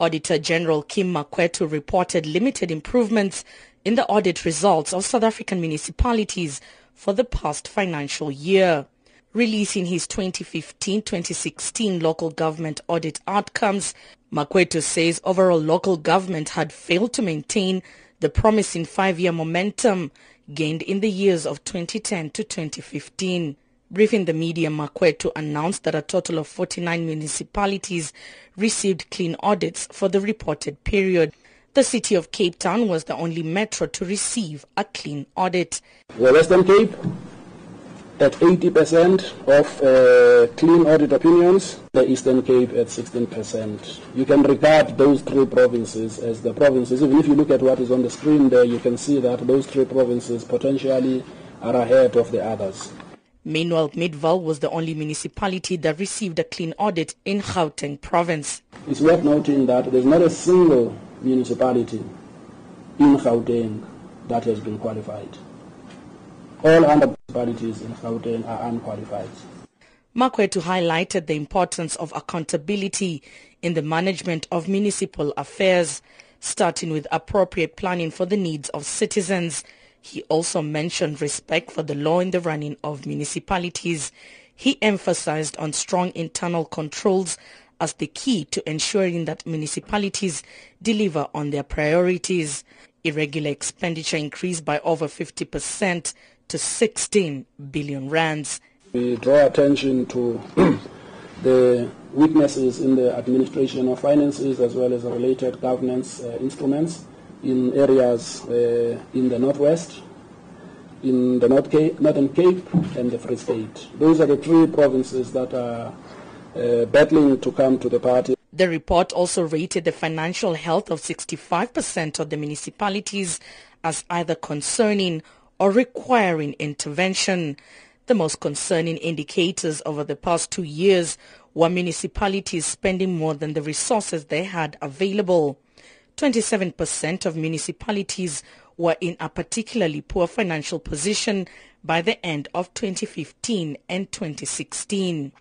Auditor General Kim Makwetu reported limited improvements in the audit results of South African municipalities for the past financial year. Releasing his 2015-2016 local government audit outcomes, Makwetu says overall local government had failed to maintain the promising five-year momentum gained in the years of 2010 to 2015. Briefing the media, Makwetu announced that a total of 49 municipalities received clean audits for the reported period. The city of Cape Town was the only metro to receive a clean audit. The Western Cape at 80% of uh, clean audit opinions, the Eastern Cape at 16%. You can regard those three provinces as the provinces. Even if you look at what is on the screen there, you can see that those three provinces potentially are ahead of the others. Meanwhile, Midvaal was the only municipality that received a clean audit in Gauteng province. It's worth noting that there's not a single municipality in Gauteng that has been qualified. All other municipalities in Gauteng are unqualified. Makwetu highlighted the importance of accountability in the management of municipal affairs, starting with appropriate planning for the needs of citizens. He also mentioned respect for the law in the running of municipalities. He emphasized on strong internal controls as the key to ensuring that municipalities deliver on their priorities. Irregular expenditure increased by over 50% to 16 billion rands. We draw attention to the weaknesses in the administration of finances as well as related governance uh, instruments in areas uh, in the northwest, in the North Cape, Northern Cape and the Free State. Those are the three provinces that are uh, battling to come to the party. The report also rated the financial health of 65% of the municipalities as either concerning or requiring intervention. The most concerning indicators over the past two years were municipalities spending more than the resources they had available. 27% of municipalities were in a particularly poor financial position by the end of 2015 and 2016.